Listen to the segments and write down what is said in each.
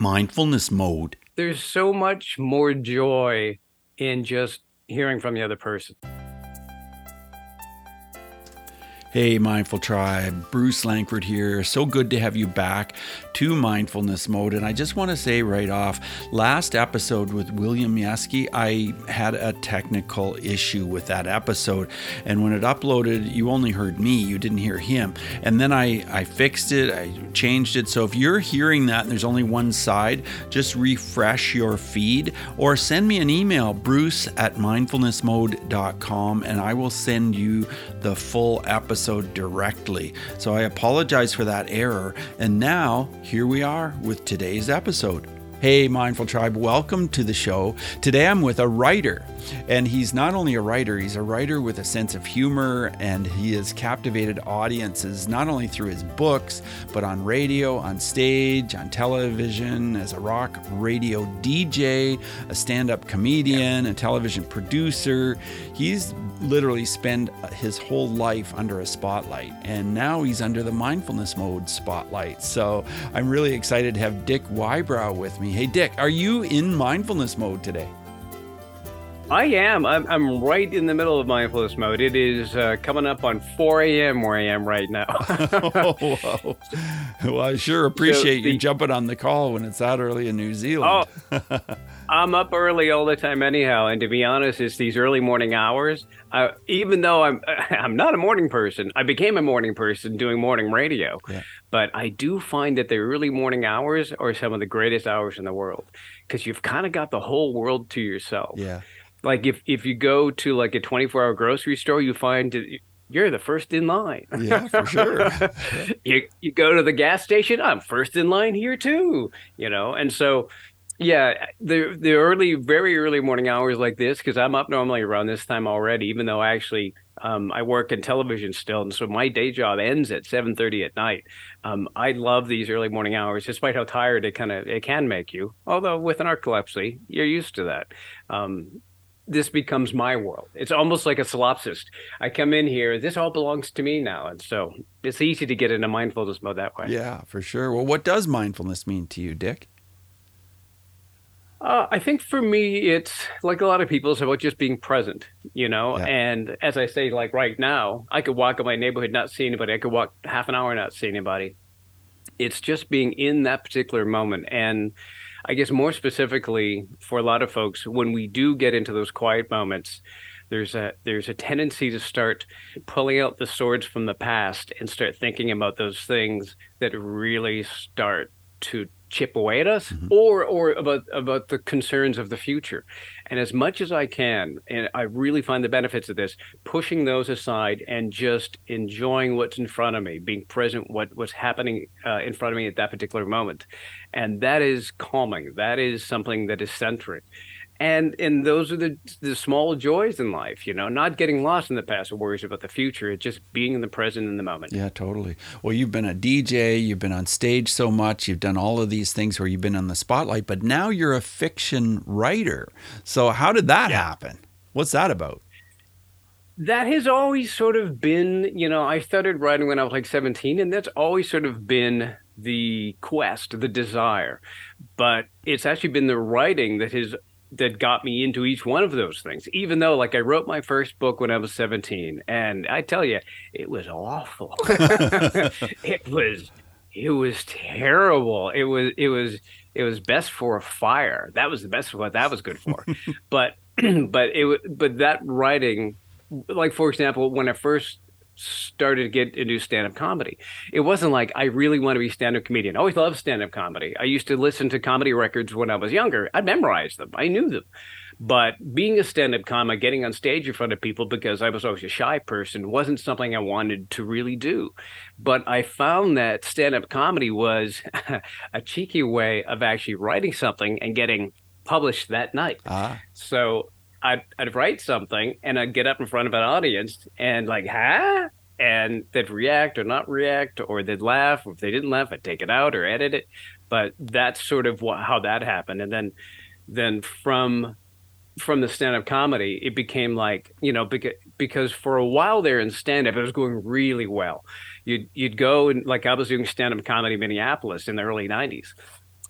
mindfulness mode. There's so much more joy in just hearing from the other person. Hey, Mindful Tribe, Bruce Langford here. So good to have you back to Mindfulness Mode. And I just want to say right off last episode with William Yeski, I had a technical issue with that episode. And when it uploaded, you only heard me, you didn't hear him. And then I, I fixed it, I changed it. So if you're hearing that and there's only one side, just refresh your feed or send me an email, bruce at mindfulnessmode.com, and I will send you the full episode episode directly. So I apologize for that error. And now, here we are with today's episode. Hey, Mindful Tribe, welcome to the show. Today I'm with a writer, and he's not only a writer, he's a writer with a sense of humor, and he has captivated audiences not only through his books, but on radio, on stage, on television, as a rock radio DJ, a stand up comedian, a television producer. He's literally spent his whole life under a spotlight, and now he's under the mindfulness mode spotlight. So I'm really excited to have Dick Wybrow with me me. Hey, Dick, are you in mindfulness mode today? I am. I'm, I'm right in the middle of mindfulness mode. It is uh, coming up on 4 a.m. where I am right now. oh, Well, I sure appreciate so the, you jumping on the call when it's that early in New Zealand. Oh, I'm up early all the time, anyhow. And to be honest, it's these early morning hours. Uh, even though I'm I'm not a morning person, I became a morning person doing morning radio. Yeah. But I do find that the early morning hours are some of the greatest hours in the world because you've kind of got the whole world to yourself. Yeah. Like if if you go to like a 24 hour grocery store, you find you're the first in line. Yeah, for sure. you you go to the gas station, I'm first in line here too. You know, and so yeah, the the early, very early morning hours like this, because I'm up normally around this time already, even though I actually um, I work in television still, and so my day job ends at 7:30 at night. Um, I love these early morning hours, despite how tired it kind of it can make you. Although with an narcolepsy, you're used to that. Um, this becomes my world. It's almost like a solipsist. I come in here, this all belongs to me now, and so it's easy to get into mindfulness mode that way. Yeah, for sure. Well, what does mindfulness mean to you, Dick? Uh, I think for me, it's like a lot of people, it's about just being present, you know. Yeah. And as I say, like right now, I could walk in my neighborhood, not see anybody. I could walk half an hour, not see anybody. It's just being in that particular moment. And I guess more specifically for a lot of folks, when we do get into those quiet moments, there's a there's a tendency to start pulling out the swords from the past and start thinking about those things that really start to chip away at us mm-hmm. or or about about the concerns of the future. And as much as i can and i really find the benefits of this pushing those aside and just enjoying what's in front of me being present what what's happening uh, in front of me at that particular moment. And that is calming. That is something that is centering and and those are the the small joys in life you know not getting lost in the past or worries about the future it's just being in the present in the moment. Yeah totally. Well you've been a dj you've been on stage so much you've done all of these things where you've been on the spotlight but now you're a fiction writer. So how did that yeah. happen? What's that about? That has always sort of been you know i started writing when i was like 17 and that's always sort of been the quest the desire. But it's actually been the writing that has that got me into each one of those things. Even though, like, I wrote my first book when I was 17, and I tell you, it was awful. it was, it was terrible. It was, it was, it was best for a fire. That was the best of what that was good for. but, but it, but that writing, like for example, when I first started to get into stand-up comedy. It wasn't like I really want to be stand-up comedian. I always loved stand-up comedy. I used to listen to comedy records when I was younger. I memorized them. I knew them. But being a stand-up comic, getting on stage in front of people because I was always a shy person wasn't something I wanted to really do. But I found that stand-up comedy was a cheeky way of actually writing something and getting published that night. Uh-huh. So I'd, I'd write something and I'd get up in front of an audience and like, huh? And they'd react or not react, or they'd laugh. Or if they didn't laugh, I'd take it out or edit it. But that's sort of what, how that happened. And then, then from from the stand-up comedy, it became like you know because because for a while there in stand-up, it was going really well. You'd you'd go and like I was doing stand-up comedy in Minneapolis in the early '90s,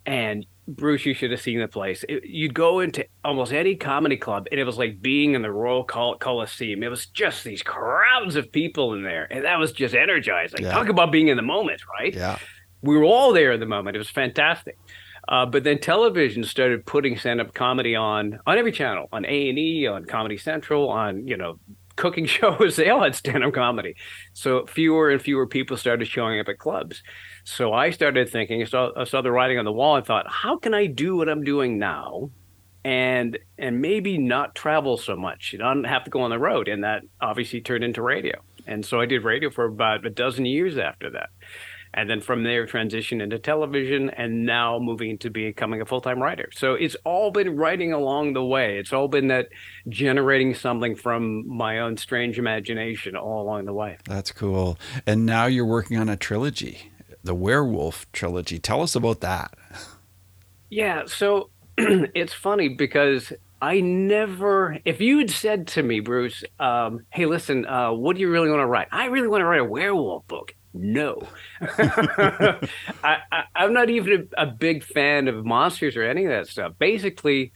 and Bruce, you should have seen the place. It, you'd go into almost any comedy club, and it was like being in the Royal Col- Coliseum. It was just these crowds of people in there, and that was just energizing. Yeah. Talk about being in the moment, right? Yeah, we were all there in the moment. It was fantastic. Uh, but then television started putting stand-up comedy on on every channel, on A and E, on Comedy Central, on you know cooking shows. They all had stand-up comedy, so fewer and fewer people started showing up at clubs. So I started thinking, I saw, I saw the writing on the wall and thought, how can I do what I'm doing now and and maybe not travel so much. You don't have to go on the road. And that obviously turned into radio. And so I did radio for about a dozen years after that. And then from there transition into television and now moving to becoming a full-time writer. So it's all been writing along the way. It's all been that generating something from my own strange imagination all along the way. That's cool. And now you're working on a trilogy the werewolf trilogy. Tell us about that. Yeah, so it's funny because I never, if you had said to me, Bruce, um, hey, listen, uh, what do you really want to write? I really want to write a werewolf book. No, I, am not even a, a, big fan of monsters or any of that stuff. Basically,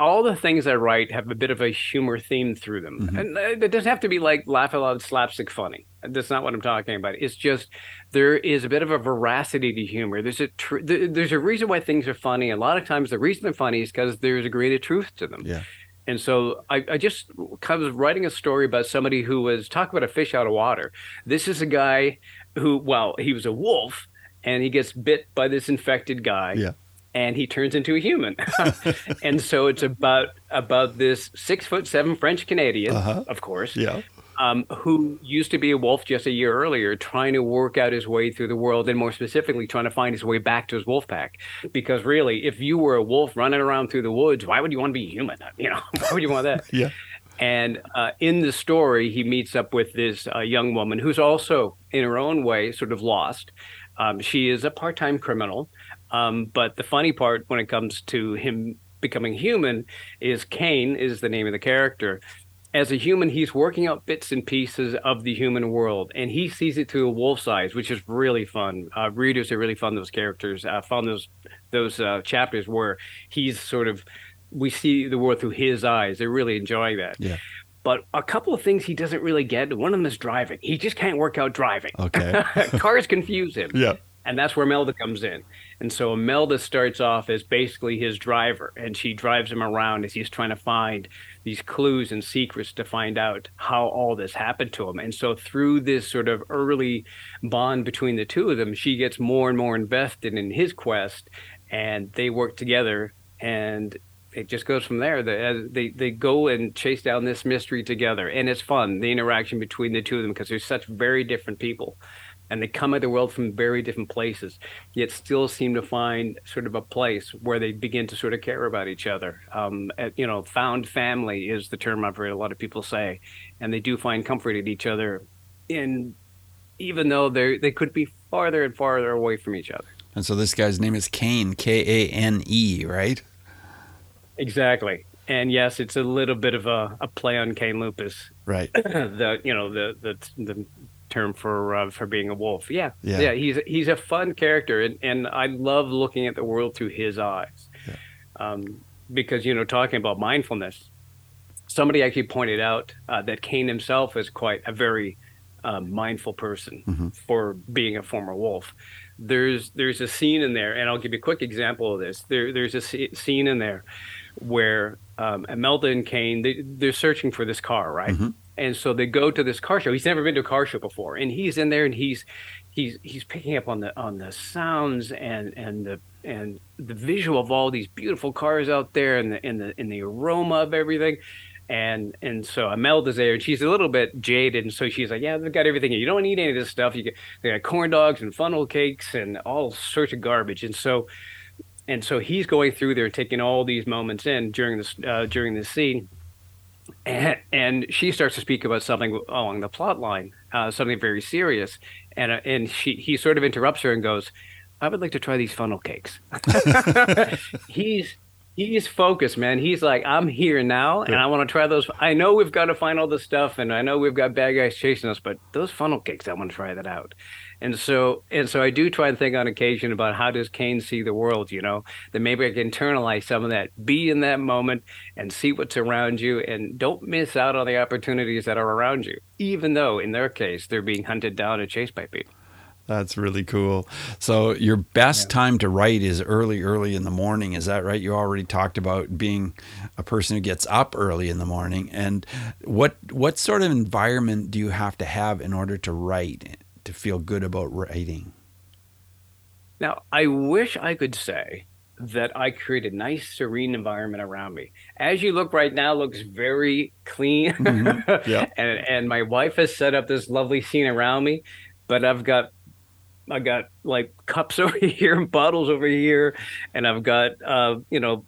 all the things I write have a bit of a humor theme through them, mm-hmm. and it doesn't have to be like laugh out loud slapstick funny. That's not what I'm talking about. It's just there is a bit of a veracity to humor. There's a tr- there's a reason why things are funny. A lot of times, the reason they're funny is because there's a greater truth to them. Yeah. And so I, I just kind of writing a story about somebody who was talking about a fish out of water. This is a guy who, well, he was a wolf, and he gets bit by this infected guy. Yeah and he turns into a human. and so it's about about this six foot seven French Canadian, uh-huh. of course, yeah um, who used to be a wolf just a year earlier, trying to work out his way through the world, and more specifically, trying to find his way back to his wolf pack. Because really, if you were a wolf running around through the woods, why would you want to be human? You know, why would you want that? yeah. And uh, in the story, he meets up with this uh, young woman who's also, in her own way, sort of lost. Um, she is a part time criminal. Um, but the funny part when it comes to him becoming human is Kane is the name of the character as a human, he's working out bits and pieces of the human world, and he sees it through a wolf's eyes, which is really fun. Uh, readers are really fun those characters. I found those those uh, chapters where he's sort of we see the world through his eyes. They're really enjoying that. Yeah. But a couple of things he doesn't really get. One of them is driving. He just can't work out driving. Okay. Cars confuse him. Yeah. And that's where Melda comes in. And so Melda starts off as basically his driver, and she drives him around as he's trying to find these clues and secrets to find out how all this happened to him. And so through this sort of early bond between the two of them, she gets more and more invested in his quest, and they work together. And it just goes from there. They, they they go and chase down this mystery together, and it's fun. The interaction between the two of them because they're such very different people and they come at the world from very different places, yet still seem to find sort of a place where they begin to sort of care about each other. Um, you know, found family is the term I've heard a lot of people say, and they do find comfort in each other, in even though they they could be farther and farther away from each other. And so this guy's name is Kane, K A N E, right? Exactly. And yes, it's a little bit of a, a play on Canis Lupus. Right. the you know the the the term for uh, for being a wolf. Yeah, yeah, yeah. He's he's a fun character, and, and I love looking at the world through his eyes. Yeah. Um, because you know, talking about mindfulness, somebody actually pointed out uh, that Kane himself is quite a very uh, mindful person mm-hmm. for being a former wolf. There's there's a scene in there, and I'll give you a quick example of this. There there's a scene in there where um, Imelda and Kane they, they're searching for this car, right? Mm-hmm and so they go to this car show. He's never been to a car show before, and he's in there and he's he's he's picking up on the on the sounds and and the and the visual of all these beautiful cars out there and the and the and the aroma of everything. And and so Imelda's there and she's a little bit jaded, and so she's like, "Yeah, they've got everything. You don't need any of this stuff. You get they got corn dogs and funnel cakes and all sorts of garbage." And so and so he's going through there, taking all these moments in during this uh, during this scene and, and she starts to speak about something along the plot line, uh, something very serious, and uh, and she he sort of interrupts her and goes, "I would like to try these funnel cakes." he's he's focused, man. He's like, I'm here now, and I want to try those. I know we've got to find all the stuff, and I know we've got bad guys chasing us, but those funnel cakes, I want to try that out. And so, and so, I do try and think on occasion about how does Kane see the world? You know, that maybe I can internalize some of that, be in that moment, and see what's around you, and don't miss out on the opportunities that are around you, even though in their case they're being hunted down and chased by people. That's really cool. So your best yeah. time to write is early, early in the morning. Is that right? You already talked about being a person who gets up early in the morning. And what what sort of environment do you have to have in order to write to feel good about writing? Now, I wish I could say that I create a nice, serene environment around me. As you look right now, looks very clean. Mm-hmm. Yeah. and and my wife has set up this lovely scene around me, but I've got I got like cups over here and bottles over here, and I've got uh, you know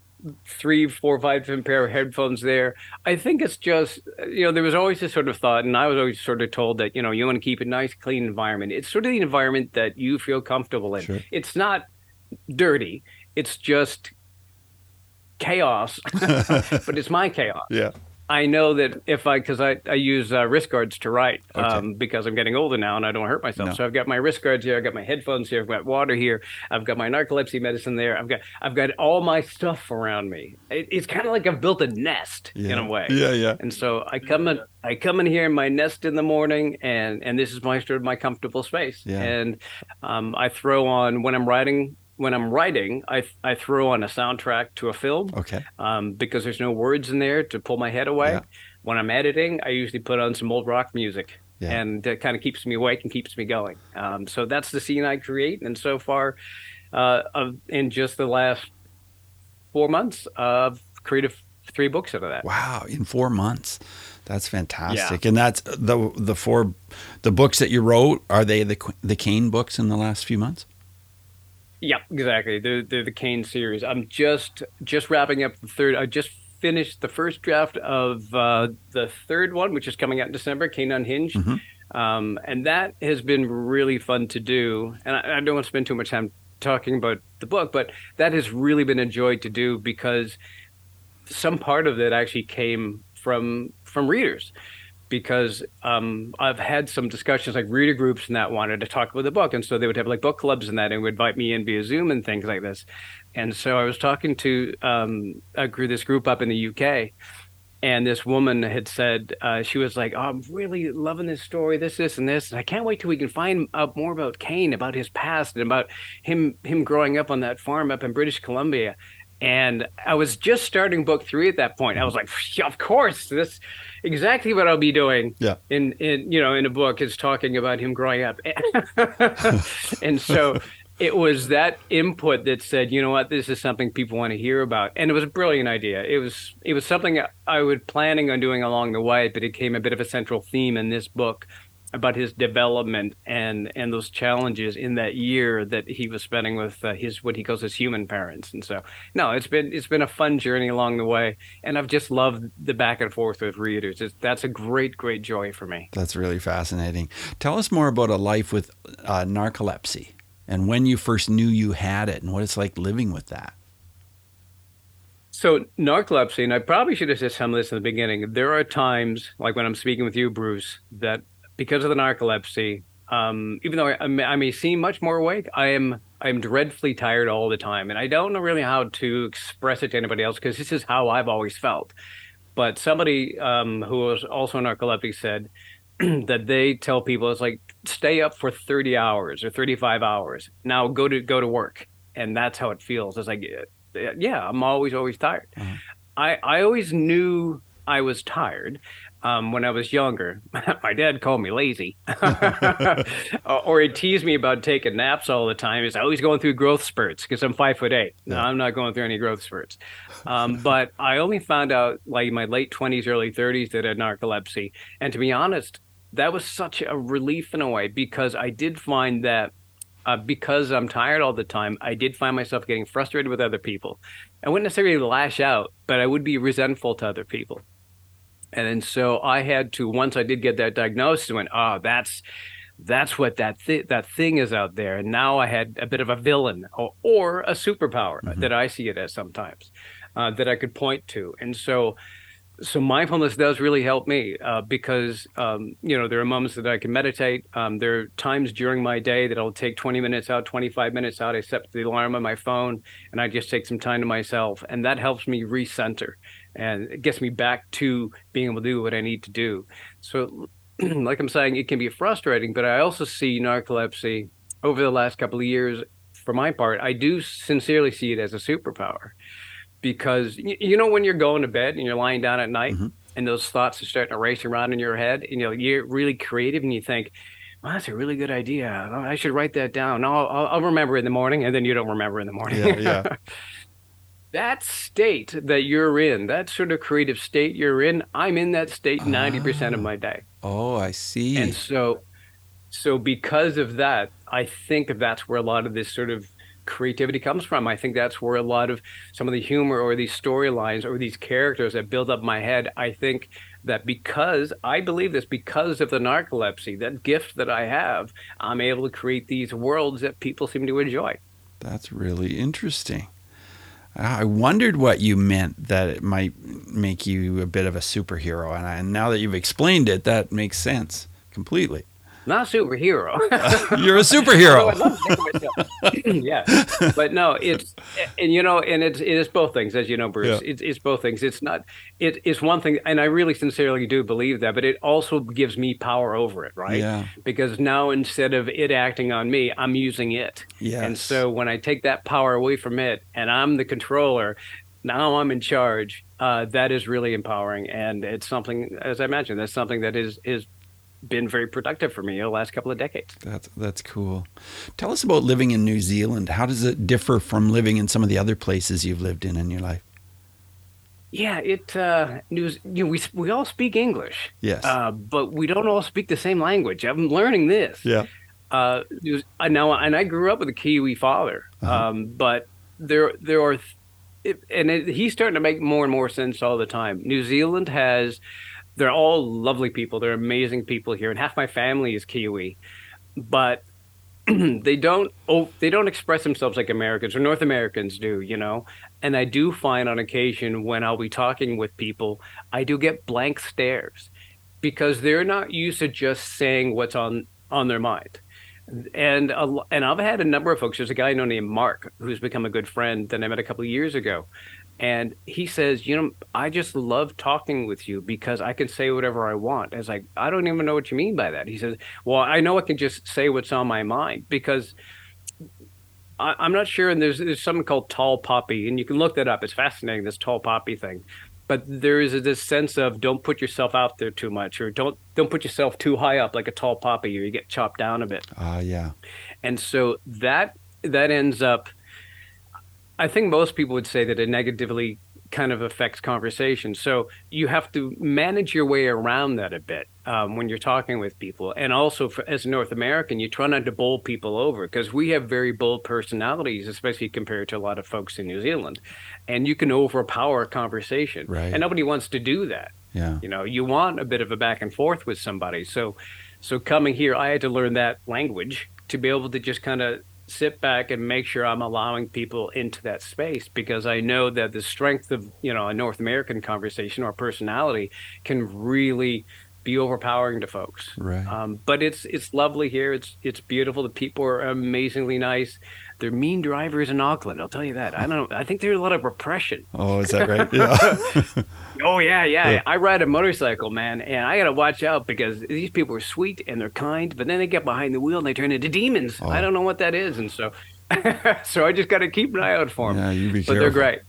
three, four, five different pair of headphones there. I think it's just you know there was always this sort of thought, and I was always sort of told that you know you want to keep a nice, clean environment. It's sort of the environment that you feel comfortable in. Sure. It's not dirty. It's just chaos, but it's my chaos. Yeah. I know that if I, because I, I use uh, wrist guards to write okay. um, because I'm getting older now and I don't hurt myself. No. So I've got my wrist guards here, I've got my headphones here, I've got water here, I've got my narcolepsy medicine there, I've got I've got all my stuff around me. It, it's kind of like I've built a nest yeah. in a way. Yeah, yeah. And so I come in, I come in here in my nest in the morning, and and this is my sort of my comfortable space. Yeah. And um, I throw on when I'm writing when I'm writing, I I throw on a soundtrack to a film. Okay. Um, because there's no words in there to pull my head away. Yeah. When I'm editing, I usually put on some old rock music, yeah. and it kind of keeps me awake and keeps me going. Um, so that's the scene I create, and so far, uh, of, in just the last four months, I've created three books out of that. Wow! In four months. That's fantastic. Yeah. And that's the the four the books that you wrote are they the the Kane books in the last few months? Yeah, exactly. They're, they're the Kane series. I'm just just wrapping up the third. I just finished the first draft of uh, the third one, which is coming out in December, Kane Unhinged. Mm-hmm. Um, and that has been really fun to do. And I, I don't want to spend too much time talking about the book, but that has really been a joy to do because some part of it actually came from from readers because um, I've had some discussions like reader groups and that wanted to talk about the book, and so they would have like book clubs and that, and would invite me in via Zoom and things like this. And so I was talking to um, a group, this group up in the UK, and this woman had said uh, she was like, oh, "I'm really loving this story, this, this, and this. And I can't wait till we can find out more about Kane, about his past, and about him him growing up on that farm up in British Columbia." And I was just starting book three at that point. I was like, "Of course, this." exactly what I'll be doing. Yeah. In in you know in a book is talking about him growing up, and so it was that input that said, you know what, this is something people want to hear about, and it was a brilliant idea. It was it was something I was planning on doing along the way, but it became a bit of a central theme in this book about his development and and those challenges in that year that he was spending with uh, his what he calls his human parents. And so no it's been it's been a fun journey along the way. And i've just loved the back and forth with readers it's, that's a great great joy for me. That's really fascinating. Tell us more about a life with uh, narcolepsy and when you first knew you had it and what it's like living with that. So narcolepsy, and I probably should have said some of this in the beginning. There are times, like when I'm speaking with you, Bruce, that because of the narcolepsy, um, even though I, I, may seem much more awake, I am I am dreadfully tired all the time, and I don't know really how to express it to anybody else because this is how I've always felt. But somebody um, who was also narcoleptic said that they tell people it's like stay up for 30 hours or 35 hours. Now go to go to work, and that's how it feels. It's like yeah, I'm always always tired. Mm-hmm. I I always knew I was tired um, when I was younger. My dad called me lazy, or he teased me about taking naps all the time. He's always going through growth spurts because I'm five foot eight. No, I'm not going through any growth spurts. Um, but I only found out like in my late twenties, early thirties that I had narcolepsy, and to be honest, that was such a relief in a way because I did find that. Uh, because I'm tired all the time, I did find myself getting frustrated with other people. I wouldn't necessarily lash out, but I would be resentful to other people. And then so I had to once I did get that diagnosis, I went, oh, that's that's what that th- that thing is out there. And now I had a bit of a villain or, or a superpower mm-hmm. that I see it as sometimes. uh, that I could point to. And so, so mindfulness does really help me uh, because um, you know there are moments that I can meditate. Um, there are times during my day that I'll take 20 minutes out, 25 minutes out. I set the alarm on my phone, and I just take some time to myself, and that helps me recenter, and it gets me back to being able to do what I need to do. So, like I'm saying, it can be frustrating, but I also see narcolepsy over the last couple of years. For my part, I do sincerely see it as a superpower because you know when you're going to bed and you're lying down at night mm-hmm. and those thoughts are starting to race around in your head and you know you're really creative and you think well, that's a really good idea i should write that down I'll, I'll remember in the morning and then you don't remember in the morning yeah, yeah. that state that you're in that sort of creative state you're in i'm in that state 90% of ah. my day oh i see and so so because of that i think that's where a lot of this sort of creativity comes from. I think that's where a lot of some of the humor or these storylines or these characters that build up my head, I think that because I believe this, because of the narcolepsy, that gift that I have, I'm able to create these worlds that people seem to enjoy. That's really interesting. Ah, I wondered what you meant that it might make you a bit of a superhero. And, I, and now that you've explained it, that makes sense completely not a superhero. You're a superhero. yeah, but no, it's and you know, and it's it is both things, as you know, Bruce. Yeah. It's it's both things. It's not it is one thing, and I really sincerely do believe that, but it also gives me power over it, right? Yeah. Because now instead of it acting on me, I'm using it. Yeah. And so when I take that power away from it, and I'm the controller, now I'm in charge. Uh, that is really empowering, and it's something, as I mentioned, that's something that is is been very productive for me the last couple of decades. That's that's cool. Tell us about living in New Zealand. How does it differ from living in some of the other places you've lived in in your life? Yeah, it uh, news. You know, we we all speak English. Yes. Uh, but we don't all speak the same language. I'm learning this. Yeah. Uh, was, now, and I grew up with a Kiwi father, uh-huh. um, but there there are, it, and it, he's starting to make more and more sense all the time. New Zealand has they're all lovely people. They're amazing people here, and half my family is Kiwi, but they don't oh, they don't express themselves like Americans or North Americans do, you know. And I do find on occasion when I'll be talking with people, I do get blank stares because they're not used to just saying what's on on their mind. And a, and I've had a number of folks. There's a guy named Mark who's become a good friend that I met a couple of years ago, and he says, you know, I just love talking with you because I can say whatever I want. I was like, I don't even know what you mean by that. He says, well, I know I can just say what's on my mind because I, am not sure. And there's there's something called tall poppy, and you can look that up. It's fascinating this tall poppy thing. But there is this sense of don't put yourself out there too much, or don't don't put yourself too high up like a tall poppy, or you get chopped down a bit. Ah, uh, yeah. And so that that ends up I think most people would say that it negatively kind of affects conversation. So you have to manage your way around that a bit um, when you're talking with people. And also, for, as a North American, you try not to bowl people over because we have very bold personalities, especially compared to a lot of folks in New Zealand. And you can overpower a conversation. Right. And nobody wants to do that. Yeah. You know, you want a bit of a back and forth with somebody. So, so coming here, I had to learn that language to be able to just kind of sit back and make sure I'm allowing people into that space because I know that the strength of you know a North American conversation or personality can really be overpowering to folks. Right. Um, but it's it's lovely here. It's it's beautiful. The people are amazingly nice. They're mean drivers in Auckland. I'll tell you that. I don't. I think there's a lot of repression. Oh, is that right? Yeah. oh yeah, yeah, yeah. I ride a motorcycle, man, and I gotta watch out because these people are sweet and they're kind, but then they get behind the wheel and they turn into demons. Oh. I don't know what that is, and so, so I just gotta keep an eye out for them. Yeah, you be but careful. they're great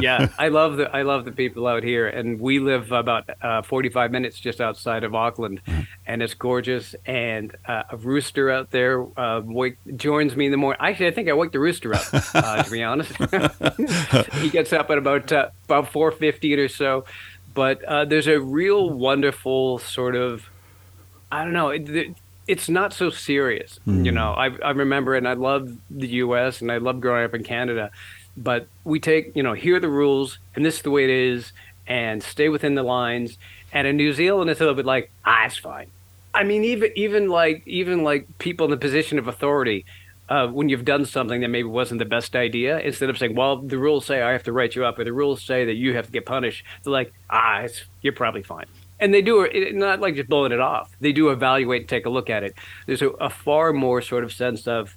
yeah, I love the I love the people out here, and we live about uh, 45 minutes just outside of Auckland, mm-hmm. and it's gorgeous. And uh, a rooster out there uh, wake, joins me in the morning. Actually, I think I wake the rooster up. Uh, to be honest, he gets up at about uh, about 4:50 or so. But uh, there's a real wonderful sort of I don't know. It, it's not so serious. Mm. You know, I, I remember, and I love the U.S. and I love growing up in Canada but we take you know here are the rules and this is the way it is and stay within the lines and in new zealand it's a little bit like ah it's fine i mean even even like even like people in the position of authority uh, when you've done something that maybe wasn't the best idea, instead of saying, "Well, the rules say I have to write you up," or the rules say that you have to get punished, they're like, "Ah, you're probably fine." And they do it not like just blowing it off. They do evaluate and take a look at it. There's a, a far more sort of sense of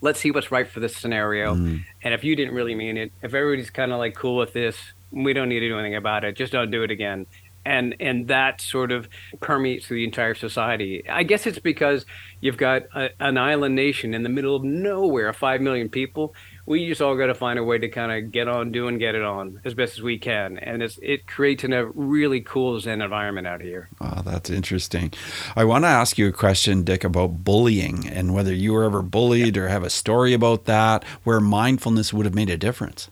let's see what's right for this scenario. Mm. And if you didn't really mean it, if everybody's kind of like cool with this, we don't need to do anything about it. Just don't do it again. And and that sort of permeates through the entire society. I guess it's because you've got a, an island nation in the middle of nowhere, five million people, we just all got to find a way to kind of get on, do and get it on as best as we can, and it's it creates a really cool Zen environment out here. Oh, that's interesting. I want to ask you a question, Dick, about bullying and whether you were ever bullied or have a story about that where mindfulness would have made a difference.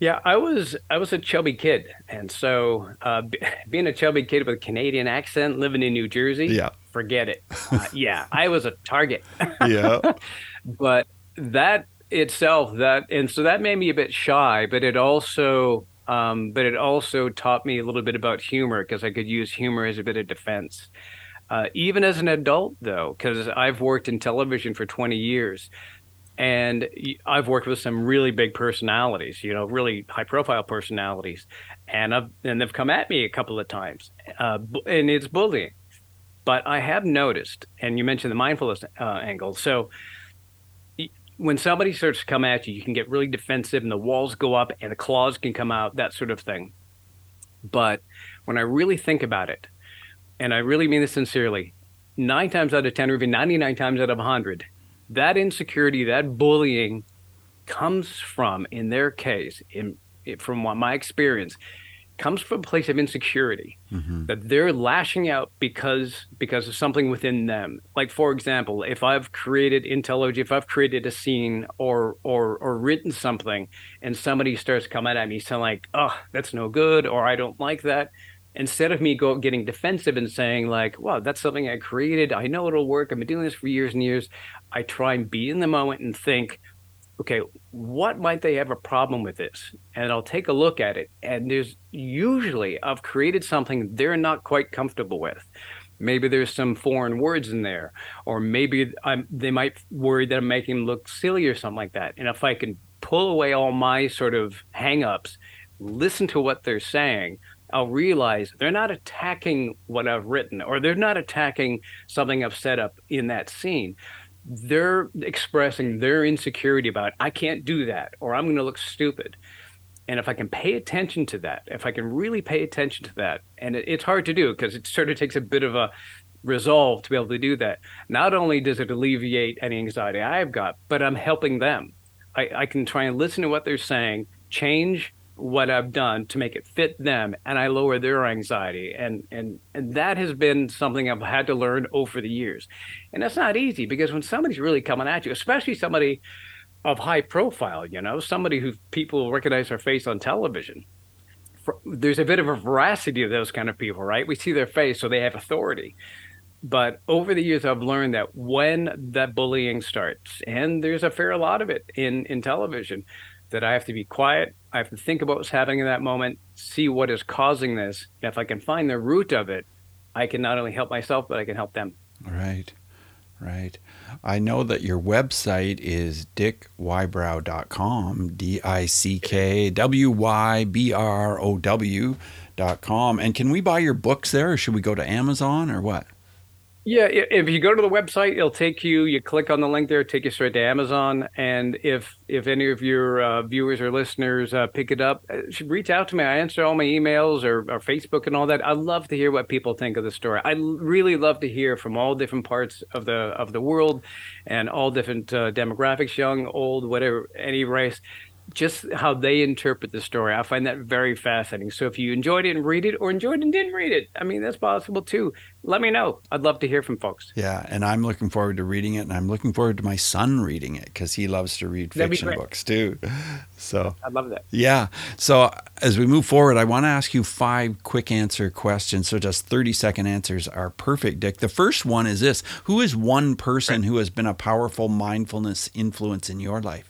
Yeah, I was I was a chubby kid, and so uh, b- being a chubby kid with a Canadian accent, living in New Jersey, yeah, forget it. Uh, yeah, I was a target. yeah, but that itself that and so that made me a bit shy but it also um, but it also taught me a little bit about humor because i could use humor as a bit of defense. Uh, even as an adult though because i've worked in television for 20 years and i've worked with some really big personalities you know really high profile personalities and I've, and they've come at me a couple of times uh, and it's bullying. But i have noticed and you mentioned the mindfulness uh, angle so when somebody starts to come at you, you can get really defensive and the walls go up and the claws can come out, that sort of thing. But when I really think about it, and I really mean this sincerely, nine times out of 10, or even 99 times out of 100, that insecurity, that bullying comes from, in their case, in, from my experience, comes from a place of insecurity mm-hmm. that they're lashing out because because of something within them. Like for example if i've created intelligent if i've created a scene or or or written something and somebody starts coming at me saying like oh that's no good or i don't like that instead of me go getting defensive and saying like wow that's something i created. I know it'll work. I've been doing this for years and years. I try and be in the moment and think okay, what might they have a problem with this? And I'll take a look at it. And there's usually, I've created something they're not quite comfortable with. Maybe there's some foreign words in there, or maybe I'm, they might worry that I'm making them look silly or something like that. And if I can pull away all my sort of hangups, listen to what they're saying, I'll realize they're not attacking what I've written, or they're not attacking something I've set up in that scene they're expressing their insecurity about I can't do that or I'm going to look stupid. And if I can pay attention to that, if I can really pay attention to that, and it, it's hard to do because it sort of takes a bit of a resolve to be able to do that. Not only does it alleviate any anxiety I've got, but I'm helping them. I, I can try and listen to what they're saying, change what I've done to make it fit them and I lower their anxiety. And and and that has been something I've had to learn over the years. And that's not easy because when somebody's really coming at you, especially somebody of high profile, you know, somebody who people recognize their face on television. There's a bit of a veracity of those kind of people, right? We see their face, so they have authority. But over the years, I've learned that when that bullying starts, and there's a fair lot of it in, in television, that I have to be quiet. I have to think about what's happening in that moment, see what is causing this. And if I can find the root of it, I can not only help myself, but I can help them. Right, right. I know that your website is dickwybrow.com, D I C K W Y B R O W.com. And can we buy your books there, or should we go to Amazon, or what? Yeah, if you go to the website, it'll take you. You click on the link there, take you straight to Amazon. And if if any of your uh, viewers or listeners uh, pick it up, uh, should reach out to me. I answer all my emails or, or Facebook and all that. I love to hear what people think of the story. I really love to hear from all different parts of the of the world, and all different uh, demographics, young, old, whatever, any race just how they interpret the story. I find that very fascinating. So if you enjoyed it and read it, or enjoyed and didn't read it, I mean that's possible too. Let me know. I'd love to hear from folks. Yeah, and I'm looking forward to reading it, and I'm looking forward to my son reading it because he loves to read fiction books too. So I love that. Yeah. So as we move forward, I want to ask you five quick answer questions. So just 30 second answers are perfect, Dick. The first one is this: Who is one person who has been a powerful mindfulness influence in your life?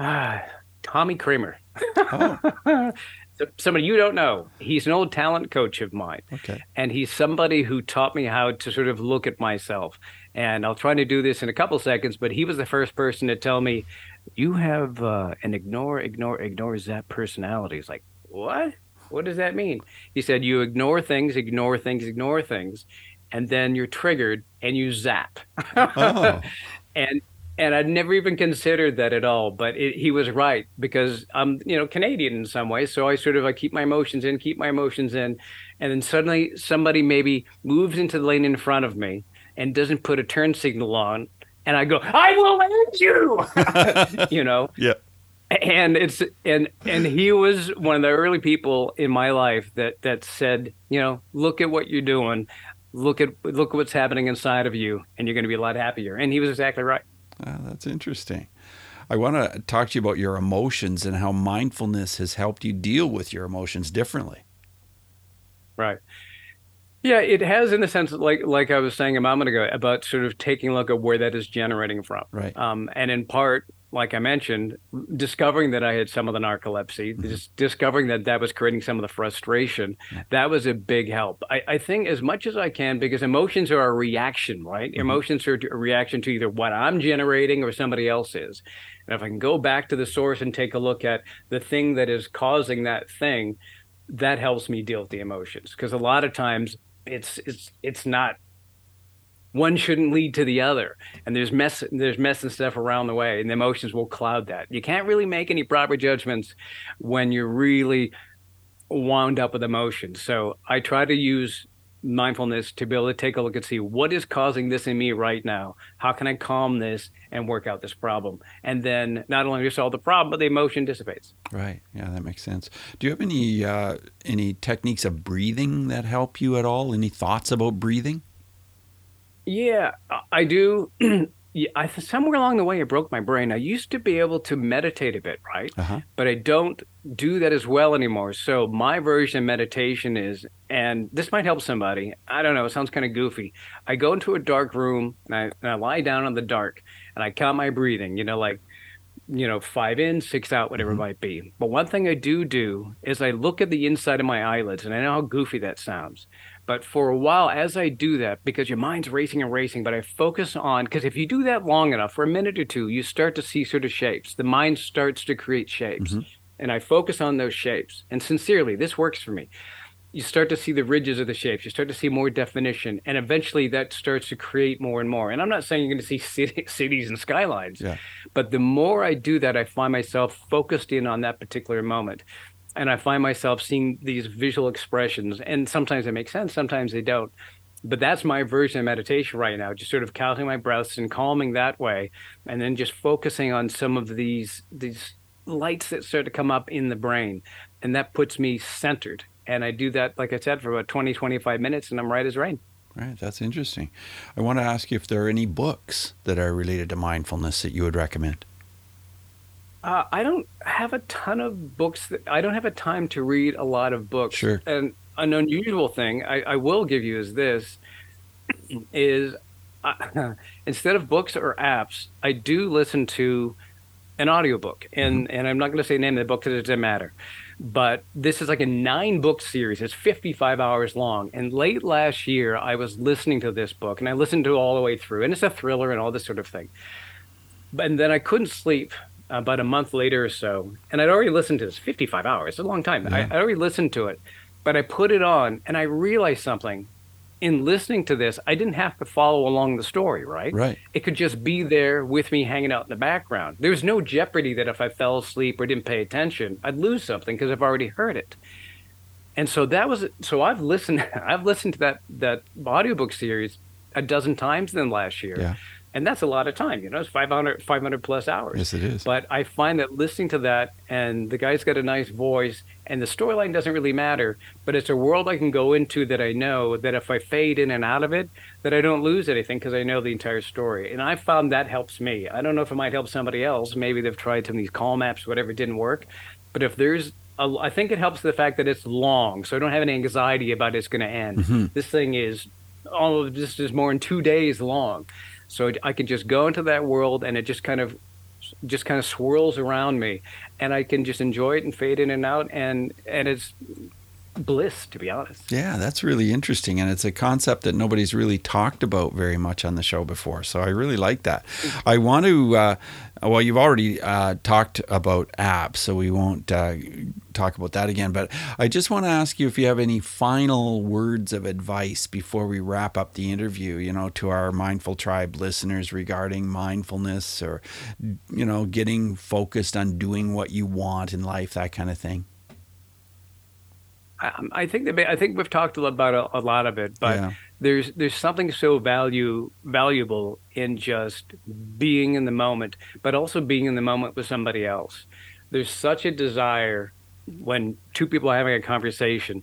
Ah, Tommy Kramer. Oh. somebody you don't know. He's an old talent coach of mine. Okay. And he's somebody who taught me how to sort of look at myself And I'll try to do this in a couple seconds, but he was the first person to tell me, "You have uh, an ignore, ignore, ignore zap personality." It's like, what? What does that mean? He said, "You ignore things, ignore things, ignore things, and then you're triggered and you zap." Oh. and and I'd never even considered that at all. But it, he was right because I'm, you know, Canadian in some ways. So I sort of I keep my emotions in, keep my emotions in, and then suddenly somebody maybe moves into the lane in front of me and doesn't put a turn signal on, and I go, I will end you, you know. Yeah. And it's and and he was one of the early people in my life that that said, you know, look at what you're doing, look at look at what's happening inside of you, and you're going to be a lot happier. And he was exactly right. Oh, that's interesting. I want to talk to you about your emotions and how mindfulness has helped you deal with your emotions differently. Right. Yeah, it has in the sense like like I was saying a moment ago about sort of taking a look at where that is generating from. Right. Um, and in part, like I mentioned, discovering that I had some of the narcolepsy, mm-hmm. just discovering that that was creating some of the frustration, yeah. that was a big help. I, I, think as much as I can, because emotions are a reaction, right? Mm-hmm. Emotions are a reaction to either what I'm generating or somebody else is. And if I can go back to the source and take a look at the thing that is causing that thing, that helps me deal with the emotions. Because a lot of times it's it's it's not one shouldn't lead to the other. And there's mess there's mess and stuff around the way and the emotions will cloud that. You can't really make any proper judgments when you're really wound up with emotions. So i try to use mindfulness to be able to take a look and see what is causing this in me right now. How can i calm this and work out this problem? And then not only do you solve the problem but the emotion dissipates. Right. Yeah that makes sense. Do you have any uh, any techniques of breathing that help you at all? Any thoughts about breathing yeah i do I, somewhere along the way, it broke my brain. I used to be able to meditate a bit, right? Uh-huh. But I don't do that as well anymore. So my version of meditation is, and this might help somebody. I don't know. It sounds kind of goofy. I go into a dark room and I, and I lie down in the dark and I count my breathing. You know, like you know, five in, six out, whatever mm-hmm. it might be. But one thing I do do is I look at the inside of my eyelids, and I know how goofy that sounds. But for a while, as I do that, because your mind's racing and racing, but I focus on, because if you do that long enough, for a minute or two, you start to see sort of shapes. The mind starts to create shapes. Mm-hmm. And I focus on those shapes. And sincerely, this works for me. You start to see the ridges of the shapes. You start to see more definition. And eventually that starts to create more and more. And I'm not saying you're going to see city, cities and skylines, yeah. but the more I do that, I find myself focused in on that particular moment and I find myself seeing these visual expressions, and sometimes they make sense, sometimes they don't. But that's my version of meditation right now, just sort of counting my breaths and calming that way, and then just focusing on some of these these lights that start to come up in the brain, and that puts me centered. And I do that, like I said, for about 20, 25 minutes, and I'm right as rain. Right, that's interesting. I want to ask you if there are any books that are related to mindfulness that you would recommend. Uh, I don't have a ton of books. That, I don't have a time to read a lot of books. Sure. And an unusual thing I, I will give you is this: is uh, instead of books or apps, I do listen to an audiobook, and mm-hmm. and I'm not going to say the name of the book because it doesn't matter. But this is like a nine book series. It's 55 hours long. And late last year, I was listening to this book, and I listened to it all the way through. And it's a thriller and all this sort of thing. But, and then I couldn't sleep Uh, about a month later or so, and I'd already listened to this 55 hours. It's a long time. Yeah. I, I already listened to it, but I put it on and I realized something. In listening to this, I didn't have to follow along the story, right? Right. It could just be there with me hanging out in the background. There's no jeopardy that if I fell asleep or didn't pay attention, I'd lose something because I've already heard it. And so that was so I've listened I've listened to that that audiobook series a dozen times than last year. Yeah and that's a lot of time you know it's 500 500 plus hours. Yes it is. But i find that listening to that and the guy's got a nice voice and the storyline doesn't really matter but it's a world i can go into that i know that if i fade in and out of it that i don't lose anything because i know the entire story. And i found that helps me. I don't know if it might help somebody else. Maybe they've tried some of these calm apps whatever didn't work. But if there's a, I think it helps the fact that it's long so i don't have any anxiety about it's going to end. Mm-hmm. this thing is all of this is more than two days long so I can just go into that world and it just kind of just kind of swirls around me and I can just enjoy it and fade in and out and and it's bliss, to be honest. Yeah, that's really interesting. And it's a concept that nobody's really talked about very much on the show before. So I really like that. I want to, uh, well, you've already uh, talked about apps, so we won't uh, talk about that again. But I just want to ask you if you have any final words of advice before we wrap up the interview, you know, to our Mindful Tribe listeners regarding mindfulness or, you know, getting focused on doing what you want in life, that kind of thing. Um, I think that I think we've talked about a, a lot of it, but yeah. there's there's something so value valuable in just being in the moment, but also being in the moment with somebody else. There's such a desire when two people are having a conversation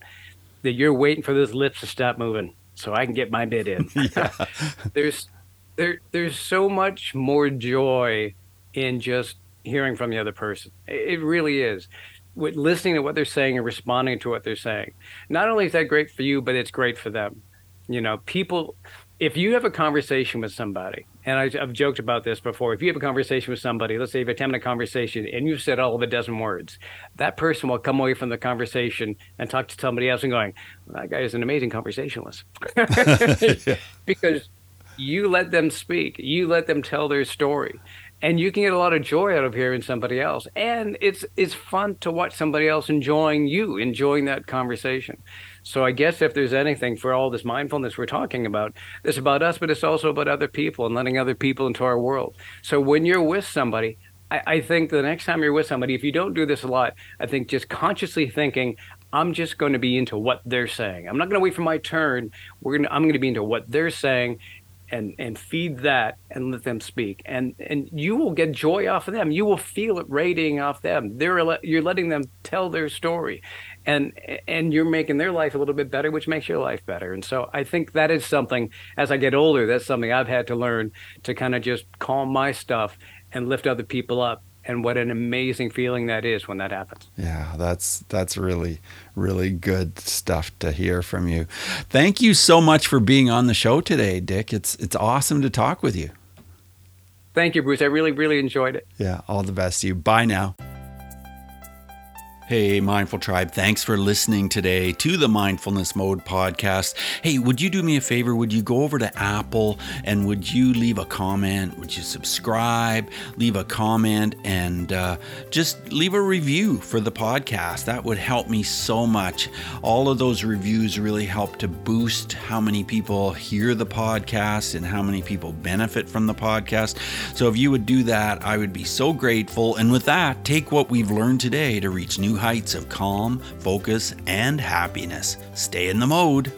that you're waiting for those lips to stop moving so I can get my bit in. there's there there's so much more joy in just hearing from the other person. It really is with listening to what they're saying and responding to what they're saying. Not only is that great for you, but it's great for them. You know, people, if you have a conversation with somebody, and I, have joked about this before, if you have a conversation with somebody, let's say you've attempted a conversation and you've said all of a dozen words, that person will come away from the conversation and talk to somebody else and going, well, that guy is an amazing conversationalist. yeah. Because you let them speak, you let them tell their story and you can get a lot of joy out of hearing somebody else and it's it's fun to watch somebody else enjoying you enjoying that conversation so i guess if there's anything for all this mindfulness we're talking about it's about us but it's also about other people and letting other people into our world so when you're with somebody I, I think the next time you're with somebody if you don't do this a lot i think just consciously thinking I'm just going to be into what they're saying. I'm not going to wait for my turn. We're going to, I'm going to be into what they're saying and and feed that and let them speak. And and you will get joy off of them. You will feel it radiating off them. They're you're letting them tell their story. And and you're making their life a little bit better which makes your life better. And so i think that is something as i get older that's something i've had to learn to kind of just calm my stuff and lift other people up and what an amazing feeling that is when that happens. Yeah, that's that's really really good stuff to hear from you. Thank you so much for being on the show today, Dick. It's it's awesome to talk with you. Thank you, Bruce. I really really enjoyed it. Yeah, all the best to you. Bye now. Hey, Mindful Tribe, thanks for listening today to the Mindfulness Mode podcast. Hey, would you do me a favor? Would you go over to Apple and would you leave a comment? Would you subscribe, leave a comment, and uh, just leave a review for the podcast? That would help me so much. All of those reviews really help to boost how many people hear the podcast and how many people benefit from the podcast. So if you would do that, I would be so grateful. And with that, take what we've learned today to reach new heights of calm, focus, and happiness. Stay in the mode.